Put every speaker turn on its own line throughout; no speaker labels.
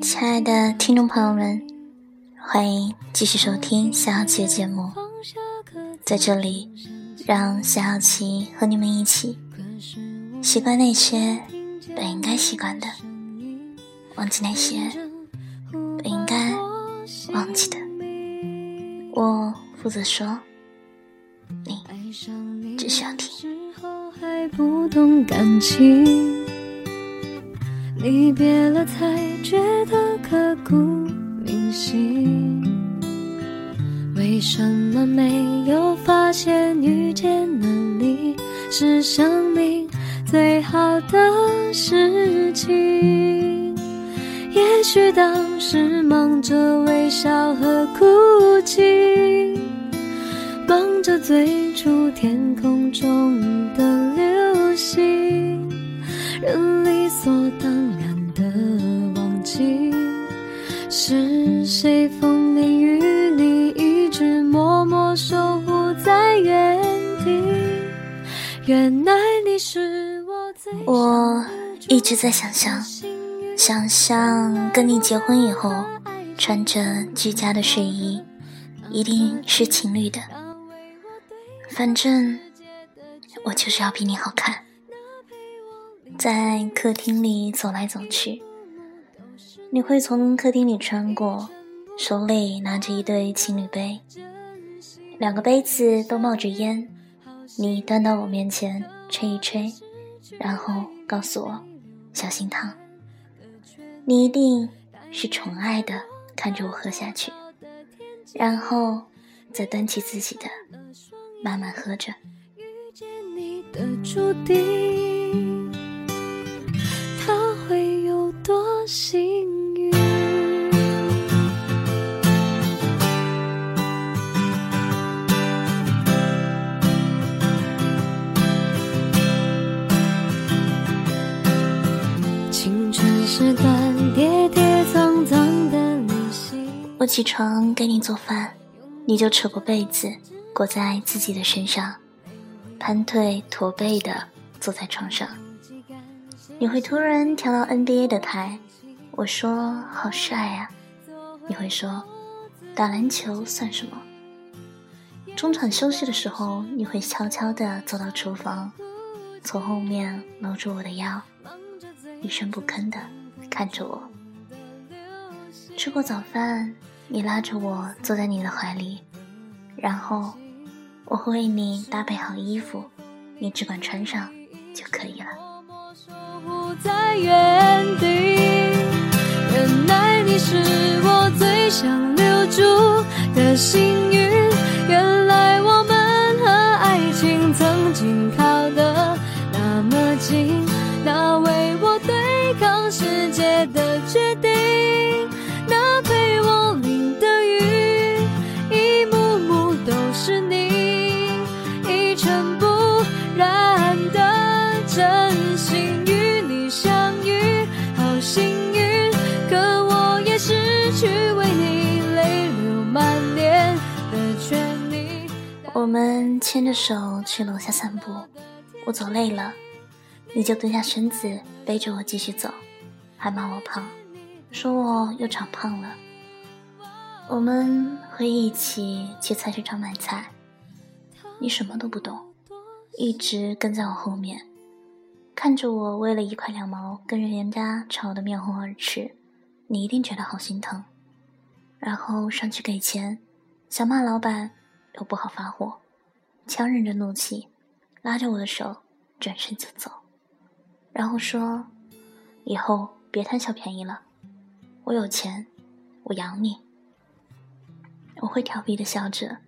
亲爱的听众朋友们，欢迎继续收听夏小琪的节目。在这里，让夏小琪和你们一起习惯那些本应该习惯的，忘记那些本应该忘记的。我负责说，你只需要听。离别了才觉得刻骨铭心，为什么没有发现遇见了你是生命最好的事情？也许当时忙着微笑和哭泣，忙着追逐天空中的流星，人理所当。谁风里雨你一直默默守护在原地？原来你是我最我一直在想象，想象跟你结婚以后，穿着居家的睡衣，一定是情侣的。反正我就是要比你好看，在客厅里走来走去。你会从客厅里穿过，手里拿着一对情侣杯，两个杯子都冒着烟，你端到我面前吹一吹，然后告诉我小心烫。你一定是宠爱的看着我喝下去，然后再端起自己的慢慢喝着。遇见你的注定起床给你做饭，你就扯过被子裹在自己的身上，盘腿驼背的坐在床上。你会突然调到 NBA 的台，我说好帅呀，你会说打篮球算什么？中场休息的时候，你会悄悄地走到厨房，从后面搂住我的腰，一声不吭地看着我。吃过早饭。你拉着我坐在你的怀里，然后我会为你搭配好衣服，你只管穿上就可以了。原来你是我最想留住我们牵着手去楼下散步，我走累了，你就蹲下身子背着我继续走，还骂我胖，说我又长胖了。我们会一起去菜市场买菜，你什么都不懂，一直跟在我后面，看着我为了一块两毛跟人家吵得面红耳赤，你一定觉得好心疼，然后上去给钱，想骂老板。又不好发火，强忍着怒气，拉着我的手转身就走，然后说：“以后别贪小便宜了，我有钱，我养你。”我会调皮的笑着，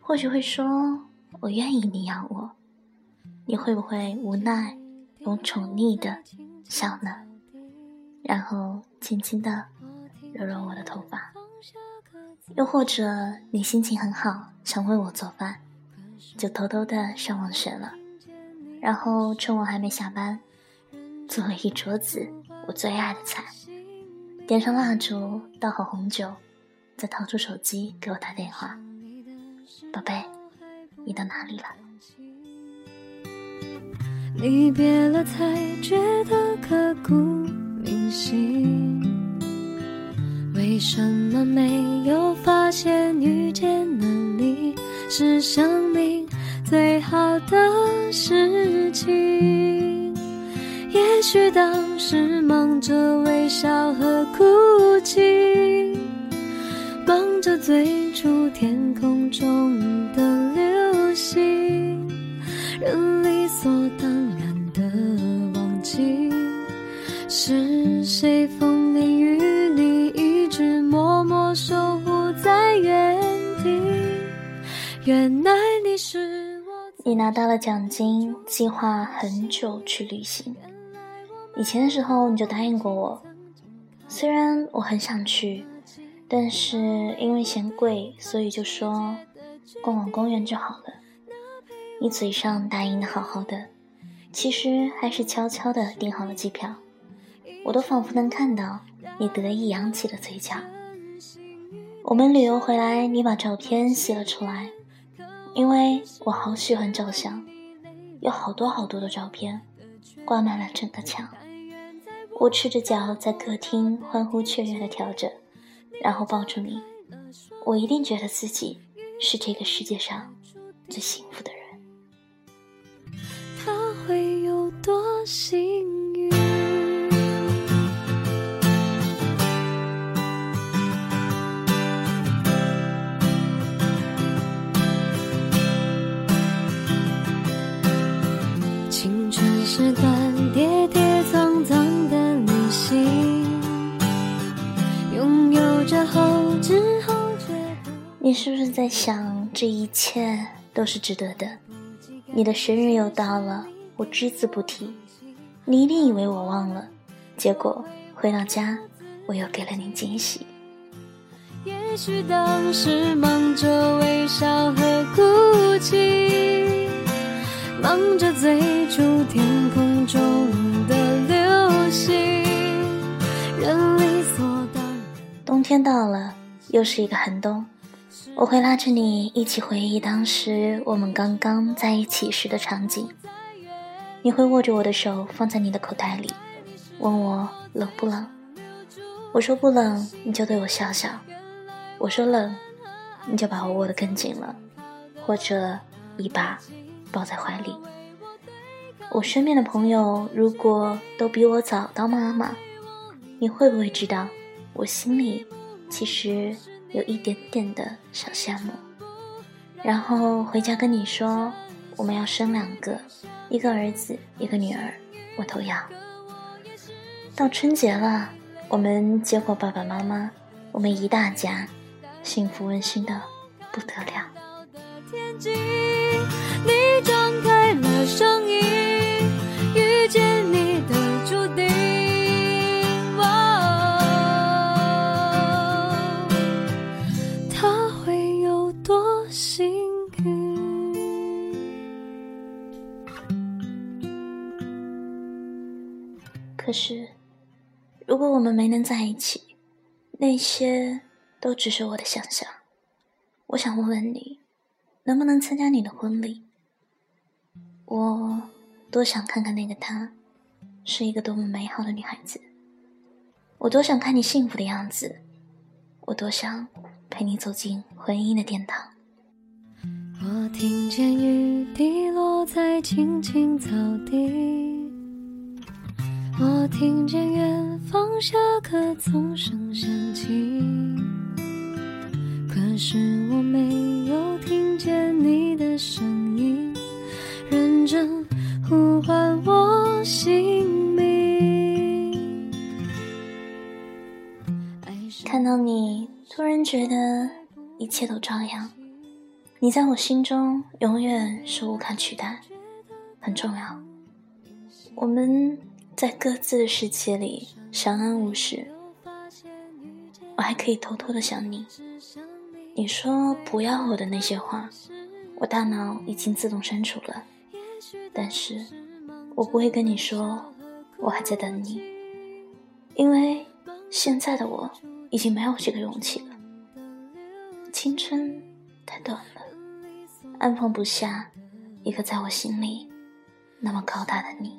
或许会说：“我愿意你养我。”你会不会无奈又宠溺的笑呢？然后轻轻的揉揉我的头发。又或者你心情很好，想为我做饭，就偷偷的上网学了，然后趁我还没下班，做了一桌子我最爱的菜，点上蜡烛，倒好红酒，再掏出手机给我打电话，宝贝，你到哪里了？离别了才觉得刻骨铭
心。为什么没有发现遇见了你是生命最好的事情？也许当时忙着微笑和哭泣，忙着追逐天空
到了奖金，计划很久去旅行。以前的时候你就答应过我，虽然我很想去，但是因为嫌贵，所以就说逛逛公园就好了。你嘴上答应的好好的，其实还是悄悄的订好了机票。我都仿佛能看到你得意扬起的嘴角。我们旅游回来，你把照片洗了出来。因为我好喜欢照相，有好多好多的照片，挂满了整个墙。我赤着脚在客厅欢呼雀跃地跳着，然后抱住你，我一定觉得自己是这个世界上最幸福的人。
他会有多幸
想，这一切都是值得的？你的生日又到了，我只字不提，你一定以为我忘了，结果回到家，我又给了你惊喜。
也许当时忙着微笑和哭泣，忙着追逐天空中的流星，人理所当然。
冬天到了，又是一个寒冬，我会拉着你一起回忆当时我们刚刚在一起时的场景。你会握着我的手放在你的口袋里，问我冷不冷？我说不冷，你就对我笑笑。我说冷，你就把我握得更紧了，或者一把抱在怀里。我身边的朋友如果都比我早当妈妈，你会不会知道，我心里其实有一点点的小羡慕？然后回家跟你说，我们要生两个，一个儿子，一个女儿，我都要。到春节了，我们接过爸爸妈妈，我们一大家。幸福温馨的不得了。可是，如果我们没能在一起，那些……都只是我的想象。我想问问你，能不能参加你的婚礼？我多想看看那个她，是一个多么美好的女孩子。我多想看你幸福的样子，我多想陪你走进婚姻的殿堂。
我听见雨滴落在青青草地，我听见远方下课钟声响起。可是我没有听见你的声音，认真呼唤我姓名。
看到你，突然觉得一切都照样。你在我心中永远是无可取代，很重要。我们在各自的世界里相安无事，我还可以偷偷的想你。你说不要我的那些话，我大脑已经自动删除了。但是，我不会跟你说我还在等你，因为现在的我已经没有这个勇气了。青春太短了，安放不下一个在我心里那么高大的你。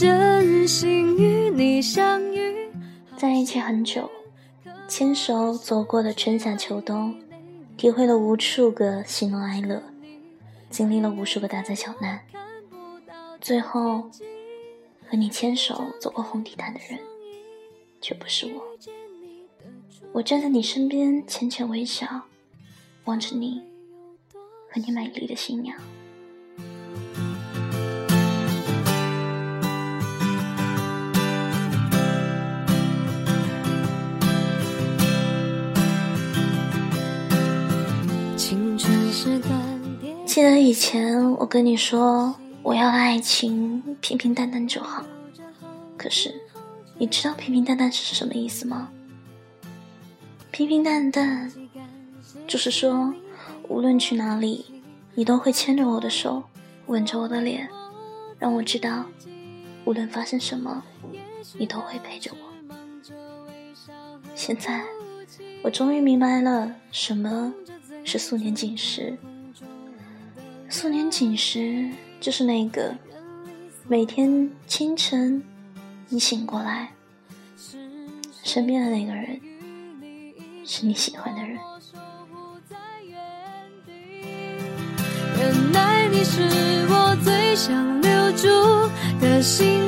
真心与你相遇。
在一起很久。牵手走过的春夏秋冬，体会了无数个喜怒哀乐，经历了无数个大灾小难，最后和你牵手走过红地毯的人，却不是我。我站在你身边，浅浅微笑，望着你和你美丽的新娘。记得以前我跟你说，我要爱情平平淡淡就好。可是，你知道平平淡淡是什么意思吗？平平淡淡，就是说，无论去哪里，你都会牵着我的手，吻着我的脸，让我知道，无论发生什么，你都会陪着我。现在，我终于明白了什么是素年锦时。素年锦时，就是那个每天清晨你醒过来，身边的那个人是你喜欢的人。
原来你是我最想留住的幸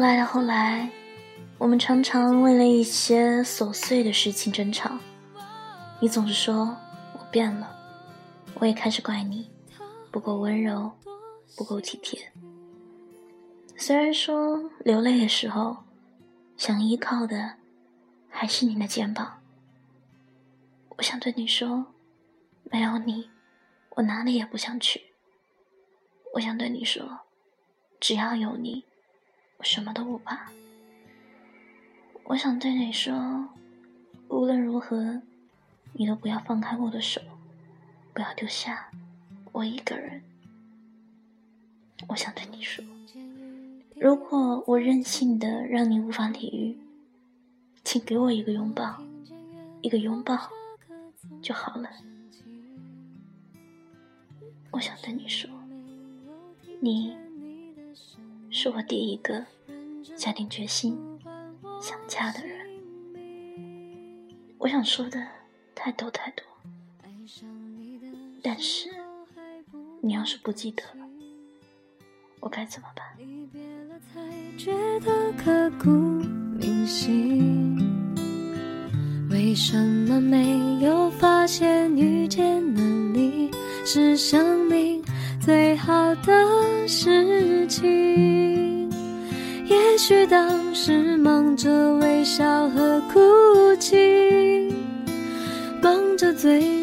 后来的
后来，我们常常为了一些琐碎的事情争吵。你总是说我变了，我也开始怪你不够温柔，不够体贴。虽然说流泪的时候，想依靠的还是你的肩膀。我想对你说，没有你，我哪里也不想去。我想对你说，只要有你。我什么都不怕。我想对你说，无论如何，你都不要放开我的手，不要丢下我一个人。我想对你说，如果我任性的让你无法理喻，请给我一个拥抱，一个拥抱就好了。我想对你说，你。是我第一个下定决心想嫁的人。我想说的太多太多，但是你要是不记得了，我该怎么办？
为什么没有发现遇见了你是生命？最好的事情，也许当时忙着微笑和哭泣，忙着最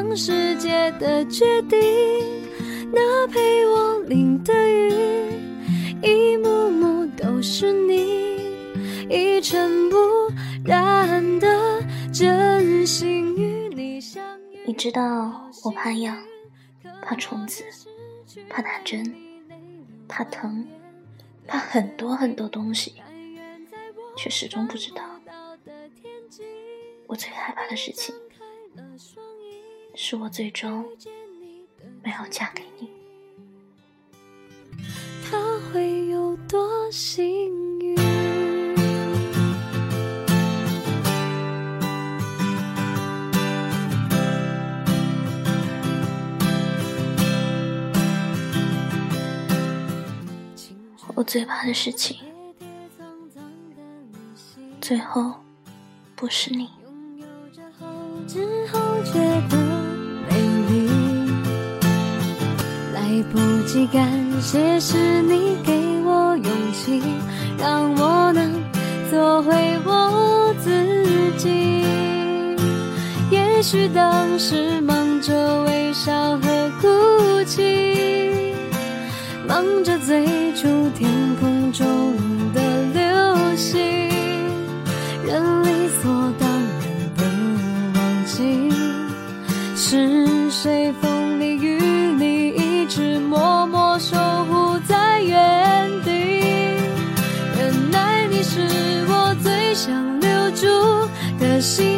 对抗世界的决定，那陪我淋的雨，一幕幕都是你，一尘不染的真心与你相遇。
你知道我怕痒，怕虫子。怕打针，怕疼，怕很多很多东西，却始终不知道，我最害怕的事情，是我最终没有嫁给你。
他会有多幸运？
我最怕的事情，最后不是你。
之后觉得来不及感谢是你给我勇气，让我能做回我自己。也许当时忙着微笑和哭泣，忙着追逐天的